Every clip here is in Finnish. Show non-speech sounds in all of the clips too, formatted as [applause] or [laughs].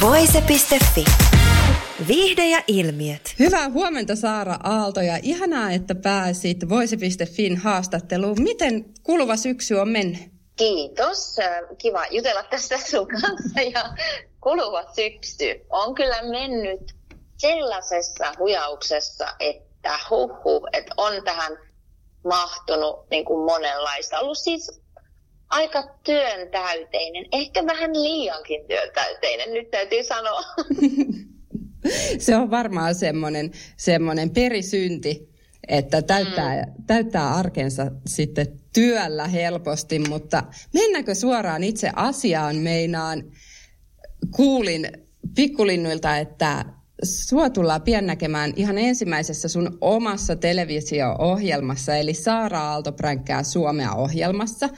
Voise.fi. Viihde ja ilmiöt. Hyvää huomenta Saara Aalto ja ihanaa, että pääsit Voise.fin haastatteluun. Miten kuluva syksy on mennyt? Kiitos. Kiva jutella tästä sun kanssa ja kuluva syksy on kyllä mennyt sellaisessa hujauksessa, että huhu, että on tähän mahtunut niin kuin monenlaista. Ollut siis aika työntäyteinen, ehkä vähän liiankin työntäyteinen, nyt täytyy sanoa. [laughs] Se on varmaan semmoinen, semmoinen perisynti, että täyttää, mm. täyttää arkensa sitten työllä helposti, mutta mennäänkö suoraan itse asiaan meinaan? Kuulin pikkulinnuilta, että sua tullaan pian näkemään ihan ensimmäisessä sun omassa televisio-ohjelmassa, eli Saara Aalto pränkkää Suomea ohjelmassa.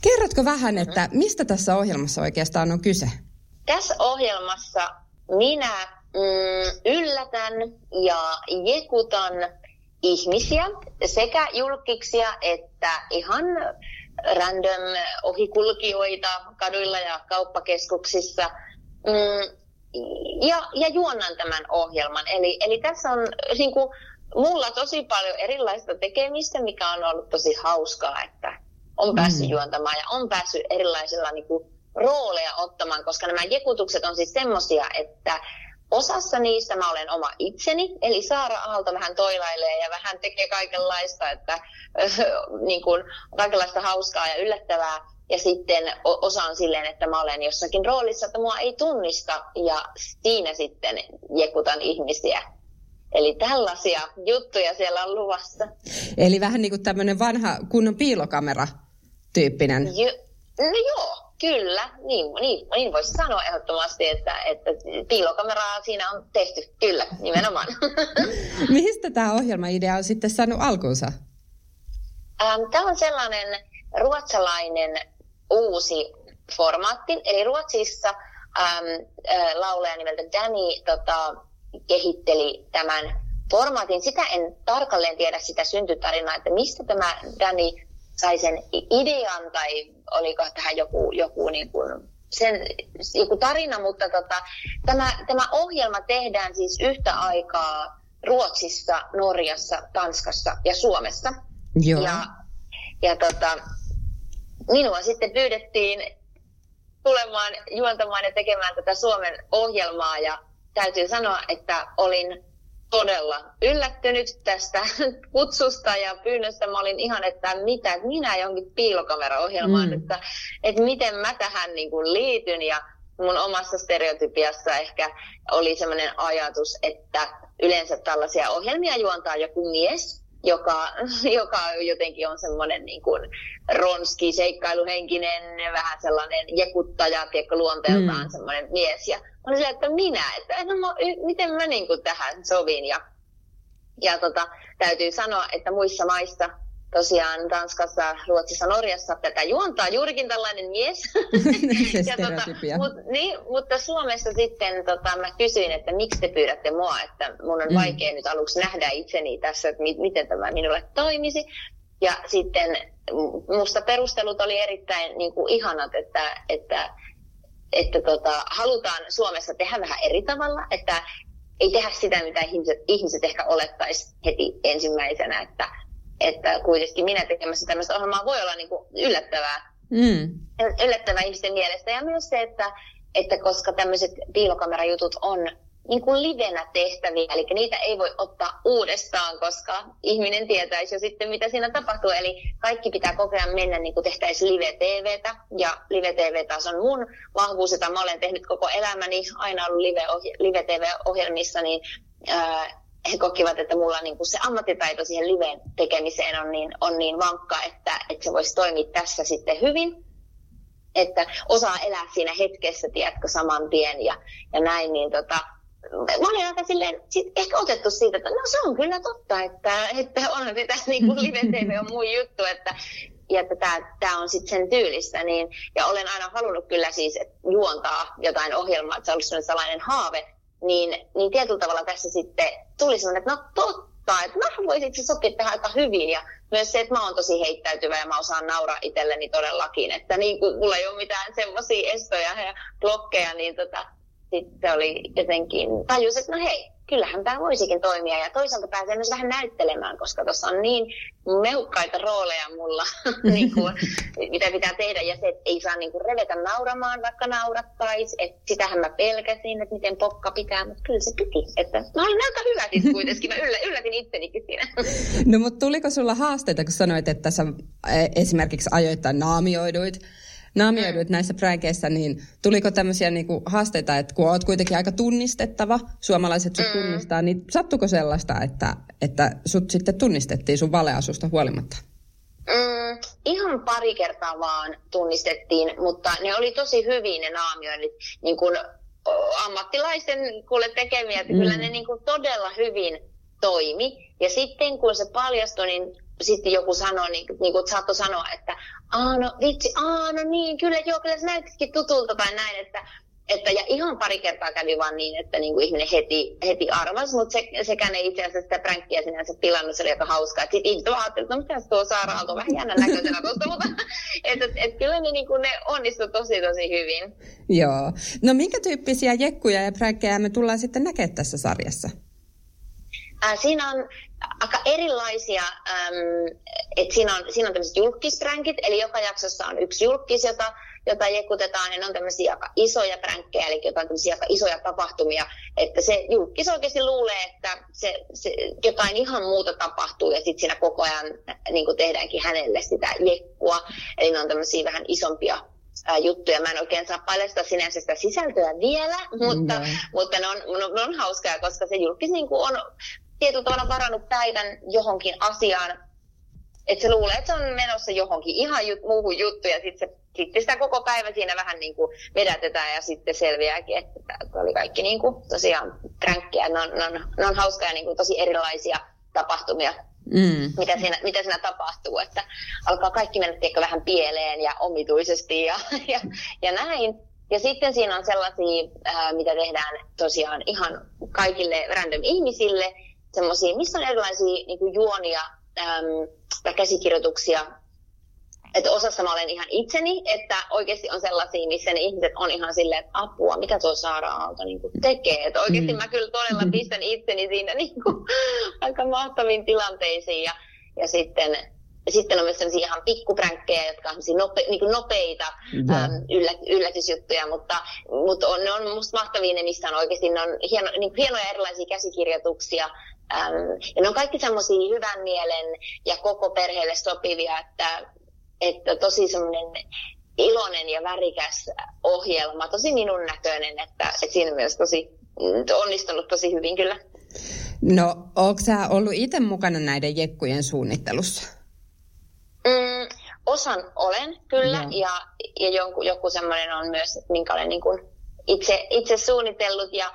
Kerrotko vähän, että mistä tässä ohjelmassa oikeastaan on kyse? Tässä ohjelmassa minä mm, yllätän ja jekutan ihmisiä, sekä julkiksia että ihan random ohikulkijoita kaduilla ja kauppakeskuksissa. Mm, ja, ja juonnan tämän ohjelman. Eli, eli tässä on niin kuin, mulla tosi paljon erilaista tekemistä, mikä on ollut tosi hauskaa, että on päässyt mm. juontamaan ja on päässyt erilaisilla niin kuin, rooleja ottamaan, koska nämä jekutukset on siis semmoisia, että osassa niistä mä olen oma itseni, eli Saara Aalto vähän toilailee ja vähän tekee kaikenlaista, että [laughs] niin kuin, kaikenlaista hauskaa ja yllättävää. Ja sitten osa on silleen, että mä olen jossakin roolissa, että mua ei tunnista ja siinä sitten jekutan ihmisiä. Eli tällaisia juttuja siellä on luvassa. Eli vähän niin kuin tämmöinen vanha kunnon piilokamera tyyppinen. Jo, no joo, kyllä. Niin, niin, niin voisi sanoa ehdottomasti, että, että piilokameraa siinä on tehty. Kyllä, nimenomaan. [laughs] Mistä tämä ohjelmaidea on sitten saanut alkunsa? Ähm, tämä on sellainen ruotsalainen uusi formaatti. Eli Ruotsissa äm, ä, laulaja nimeltä Danny tota, kehitteli tämän formaatin. Sitä en tarkalleen tiedä sitä syntytarinaa, että mistä tämä Danny sai sen idean tai oliko tähän joku, joku niin kuin sen, joku tarina, mutta tota, tämä, tämä ohjelma tehdään siis yhtä aikaa Ruotsissa, Norjassa, Tanskassa ja Suomessa. Joo. Ja, ja tota, minua sitten pyydettiin tulemaan juontamaan ja tekemään tätä Suomen ohjelmaa ja täytyy sanoa, että olin todella yllättynyt tästä [laughs] kutsusta ja pyynnöstä. Mä olin ihan, että mitä, että minä johonkin piilokameraohjelmaan, mm. että, että miten mä tähän niin kuin liityn ja mun omassa stereotypiassa ehkä oli sellainen ajatus, että yleensä tällaisia ohjelmia juontaa joku mies, joka, [laughs] joka jotenkin on semmoinen niin kuin ronski, seikkailuhenkinen, vähän sellainen jekuttaja, tiedätkö, luonteeltaan mm. semmoinen mies. Ja oli se, että minä, että no, mä, miten mä niin kuin tähän sovin. Ja, ja tota, täytyy sanoa, että muissa maissa tosiaan Tanskassa, Ruotsissa, Norjassa tätä juontaa juurikin tällainen mies. [laughs] ja, tota, mut, niin, mutta Suomessa sitten tota, mä kysyin, että miksi te pyydätte mua, että mun on mm. vaikea nyt aluksi nähdä itseni tässä, että mi- miten tämä minulle toimisi. Ja sitten musta perustelut oli erittäin niin kuin ihanat, että, että, että tota, halutaan Suomessa tehdä vähän eri tavalla, että ei tehdä sitä, mitä ihmiset, ihmiset ehkä olettaisi heti ensimmäisenä, että että kuitenkin minä tekemässä tämmöistä ohjelmaa voi olla niin kuin yllättävää, mm. yllättävää ihmisten mielestä. Ja myös se, että, että koska tämmöiset piilokamerajutut on niin kuin livenä tehtäviä, eli niitä ei voi ottaa uudestaan, koska ihminen tietäisi jo sitten, mitä siinä tapahtuu. Eli kaikki pitää koko ajan mennä, niin kuin tehtäisiin live-tvtä, ja live-tv taas on mun vahvuus, jota mä olen tehnyt koko elämäni, aina ollut live-tv-ohjelmissa, niin ää, he kokivat, että mulla niin kuin se ammattitaito siihen liveen tekemiseen on niin, on niin vankka, että, että se voisi toimia tässä sitten hyvin. että osaa elää siinä hetkessä, tiedätkö, saman tien ja, ja näin, niin tota, mä olin aika silleen, sit ehkä otettu siitä, että no se on kyllä totta, että, että onhan se tässä niin kuin [laughs] live TV on mun juttu, että, ja että tämä on sitten sen tyylistä. Niin, ja olen aina halunnut kyllä siis että juontaa jotain ohjelmaa, että se olisi sellainen haave, niin, niin tietyllä tavalla tässä sitten tuli sellainen, että no totta, että mä voisin se sopia tähän aika hyvin. Ja myös se, että mä oon tosi heittäytyvä ja mä osaan nauraa itselleni todellakin, että niin kuin mulla ei ole mitään semmoisia estoja ja blokkeja, niin tota, sitten oli jotenkin, tajus, että no hei, kyllähän tämä voisikin toimia. Ja toisaalta pääsee myös vähän näyttelemään, koska tuossa on niin mehukkaita rooleja mulla, [laughs] niin kuin, mitä pitää tehdä. Ja se, että ei saa niin kuin revetä nauramaan, vaikka naurattaisi. Että sitähän mä pelkäsin, että miten pokka pitää, mutta kyllä se piti. Että mä olin aika hyvä siis [laughs] kuitenkin. Mä yllä, yllätin ittenikin siinä. No mutta tuliko sulla haasteita, kun sanoit, että sä e, esimerkiksi ajoittain naamioiduit naamioidut näissä pränkeissä, niin tuliko tämmöisiä niinku haasteita, että kun oot kuitenkin aika tunnistettava, suomalaiset sut mm. tunnistaa, niin sattuko sellaista, että, että sut sitten tunnistettiin sun valeasusta huolimatta? Mm, ihan pari kertaa vaan tunnistettiin, mutta ne oli tosi hyvin ne naamioinnit, niin kuin ammattilaisten kuule tekemiä, että mm. kyllä ne niin kuin todella hyvin toimi. Ja sitten kun se paljastui, niin sitten joku sanoi, niin, niin kuin saattoi sanoa, että aa no vitsi, aa no niin, kyllä joo, kyllä se näyttikin tutulta tai näin, että, että ja ihan pari kertaa kävi vaan niin, että niin kuin ihminen heti, heti arvasi, mutta se, sekään ei itse asiassa sitä pränkkiä sinänsä tilannut, se oli aika hauskaa. Sitten ihmiset vaan ajattelivat, että no mitä tuo Saara on vähän jännän näköisenä tuosta, mutta [laughs] et, et, et, kyllä ne, niin kuin ne onnistu tosi tosi hyvin. Joo. No minkä tyyppisiä jekkuja ja pränkkejä me tullaan sitten näkemään tässä sarjassa? Äh, siinä on aika erilaisia, ähm, että siinä on, siinä on tämmöiset julkkispränkit, eli joka jaksossa on yksi julkis, jota, jota jekutetaan, ja ne on tämmöisiä aika isoja pränkkejä, eli jotain tämmöisiä aika isoja tapahtumia, että se julkis oikeasti luulee, että se, se jotain ihan muuta tapahtuu, ja sitten siinä koko ajan niin tehdäänkin hänelle sitä jekkua, eli ne on tämmöisiä vähän isompia juttuja. Mä en oikein saa paljastaa sinänsä sitä sisältöä vielä, mutta, mm. mutta ne, on, ne on hauskaa, koska se julkis niin kuin on tietyllä tavalla varannut päivän johonkin asiaan, että se luulee, että se on menossa johonkin ihan jut, muuhun juttuun ja sitten sitten sitä koko päivä siinä vähän niin kuin vedätetään ja sitten selviääkin, että tämä oli kaikki niin kuin tosiaan pränkkiä. Ne on, ne on, ne on hauskaa niin kuin tosi erilaisia tapahtumia, mm. mitä, siinä, mitä siinä tapahtuu. Että alkaa kaikki mennä tiedätkö, vähän pieleen ja omituisesti ja, [laughs] ja, ja näin. Ja sitten siinä on sellaisia, ää, mitä tehdään tosiaan ihan kaikille random ihmisille, semmoisia, missä on erilaisia niin kuin juonia äm, tai käsikirjoituksia. Että osassa mä olen ihan itseni, että oikeasti on sellaisia, missä ne ihmiset on ihan silleen, että apua, mitä tuo Saara Aalto niin kuin tekee. Että oikeasti mm. mä kyllä todella pistän itseni siinä niin kuin, [laughs] aika mahtaviin tilanteisiin. Ja, ja sitten sitten on myös sellaisia ihan pikkupränkkejä, jotka on nope, niin kuin nopeita äm, yllät, yllätysjuttuja, mutta, mutta on, ne on musta mahtavia ne, missä on oikeasti ne on hieno, niin hienoja erilaisia käsikirjoituksia, Ähm, ja ne on kaikki semmoisia hyvän mielen ja koko perheelle sopivia, että, että tosi semmoinen iloinen ja värikäs ohjelma, tosi minun näköinen, että, että siinä myös tosi onnistunut tosi hyvin kyllä. No, onko sä ollut itse mukana näiden jekkujen suunnittelussa? Mm, osan olen kyllä, no. ja, ja joku, joku semmoinen on myös, minkä olen niin kuin itse, itse suunnitellut, ja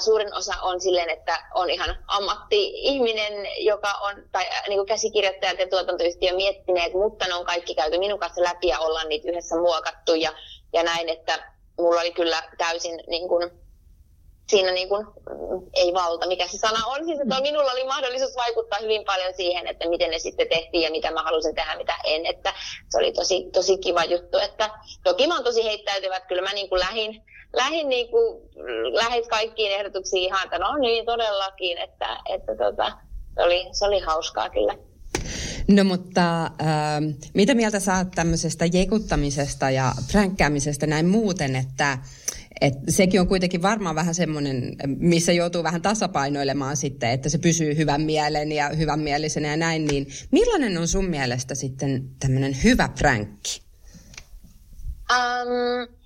suurin osa on silleen, että on ihan ammatti-ihminen, joka on, tai ää, niin kuin käsikirjoittajat ja tuotantoyhtiö miettineet, mutta ne on kaikki käyty minun kanssa läpi ja ollaan niitä yhdessä muokattu ja, ja näin, että mulla oli kyllä täysin niin kuin, siinä niin kuin, ei valta, mikä se sana on, siis että minulla oli mahdollisuus vaikuttaa hyvin paljon siihen, että miten ne sitten tehtiin ja mitä mä halusin tehdä, mitä en, että se oli tosi, tosi kiva juttu, että toki mä oon tosi heittäytyvä, että kyllä mä niin kuin lähin, lähin, niin kuin, lähin kaikkiin ehdotuksiin ihan, että no niin todellakin, että, että tota, se, oli, se oli hauskaa kyllä. No mutta äh, mitä mieltä saat tämmöisestä jekuttamisesta ja pränkkäämisestä näin muuten, että et sekin on kuitenkin varmaan vähän semmoinen, missä joutuu vähän tasapainoilemaan sitten, että se pysyy hyvän mielen ja hyvän mielisenä ja näin, niin millainen on sun mielestä sitten tämmöinen hyvä pränkki? Um,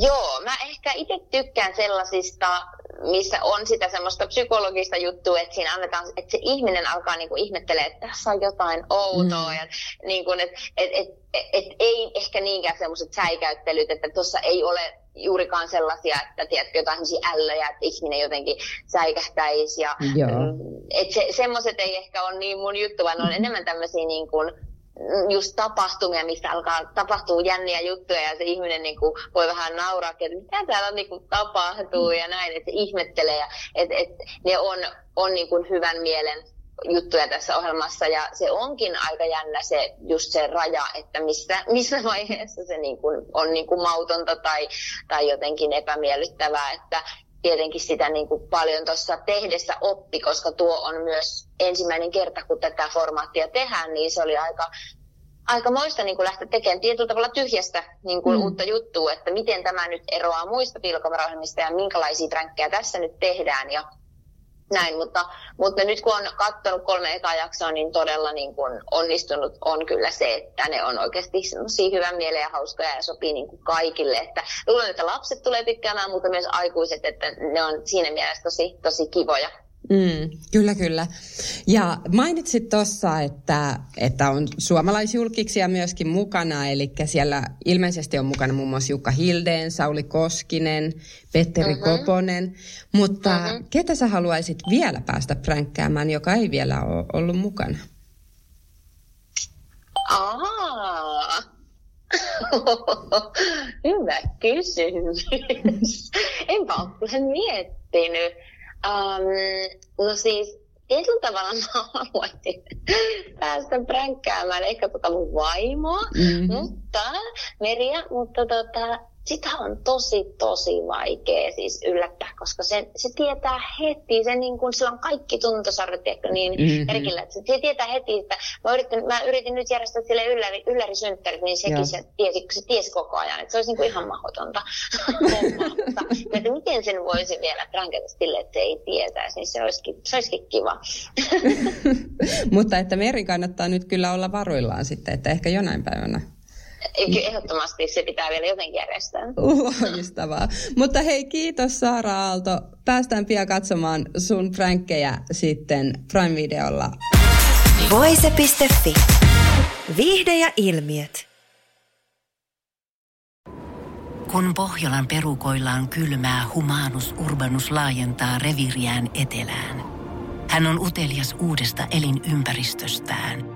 Joo, mä ehkä itse tykkään sellaisista missä on sitä semmoista psykologista juttua, että siinä annetaan, että se ihminen alkaa niin kuin ihmettelee, että tässä on jotain outoa. Mm. Ja niin kuin, että et, et, et, et, ei ehkä niinkään semmoiset säikäyttelyt, että tuossa ei ole juurikaan sellaisia, että tiedätkö, jotain ällöjä, että ihminen jotenkin säikähtäisi. Ja, mm, että se, semmoiset ei ehkä ole niin mun juttu, vaan on enemmän tämmöisiä niin kuin, just tapahtumia, missä alkaa tapahtuu jänniä juttuja ja se ihminen niin kuin voi vähän nauraa, että mitä täällä niin kuin tapahtuu ja näin, että se ihmettelee. Ja, et, et, ne on, on niin kuin hyvän mielen juttuja tässä ohjelmassa ja se onkin aika jännä se, just se raja, että missä, missä vaiheessa se niin kuin on niin kuin mautonta tai, tai jotenkin epämiellyttävää, että tietenkin sitä niin kuin paljon tuossa tehdessä oppi, koska tuo on myös ensimmäinen kerta, kun tätä formaattia tehdään, niin se oli aika, aika moista niin kuin lähteä tekemään tietyllä tavalla tyhjästä niin kuin mm. uutta juttua, että miten tämä nyt eroaa muista piilokameraohjelmista ja minkälaisia tränkkejä tässä nyt tehdään. Ja näin, mutta, mutta nyt kun on katsonut kolme ekaa jaksoa, niin todella niin kuin onnistunut on kyllä se, että ne on oikeasti semmoisia hyvän mieleen ja hauskoja ja sopii niin kuin kaikille. Että luulen, että lapset tulee tykkäämään, mutta myös aikuiset, että ne on siinä mielessä tosi, tosi kivoja. Mm, kyllä, kyllä. Ja mainitsit tuossa, että, että on suomalaisjulkiksia myöskin mukana, eli siellä ilmeisesti on mukana muun muassa Jukka Hildeen, Sauli Koskinen, Petteri uh-huh. Koponen, mutta uh-huh. ketä sä haluaisit vielä päästä pränkkäämään, joka ei vielä ole ollut mukana? Aa, [laughs] hyvä kysymys. Enpä ole miettinyt. Um, no siis tietyllä tavalla mä haluaisin [laughs] päästä pränkkäämään ehkä tota mun vaimoa, mm-hmm. mutta Meria, mutta tota, sitä on tosi, tosi vaikea siis yllättää, koska se, se tietää heti, se niin kuin, sillä on kaikki tuntosarvet niin mm-hmm. erkillä, että se, se tietää heti, että mä yritin, mä yritin nyt järjestää sille ylläri, yllärisynttärit, niin sekin se tiesi, se tiesi koko ajan, että se olisi niin kuin ihan mahdotonta [laughs] mutta että miten sen voisi vielä pranketa sille, että se ei tietäisi, niin se olisikin, se olisikin kiva. [laughs] mutta että Meri kannattaa nyt kyllä olla varuillaan sitten, että ehkä jonain päivänä Ehdottomasti se pitää vielä jotenkin järjestää. Loistavaa. Mutta hei, kiitos Saara Aalto. Päästään pian katsomaan sun prankkejä sitten Prime-videolla. Voise.fi. Viihde ja ilmiöt. Kun Pohjolan perukoillaan kylmää, humanus urbanus laajentaa reviriään etelään. Hän on utelias uudesta elinympäristöstään –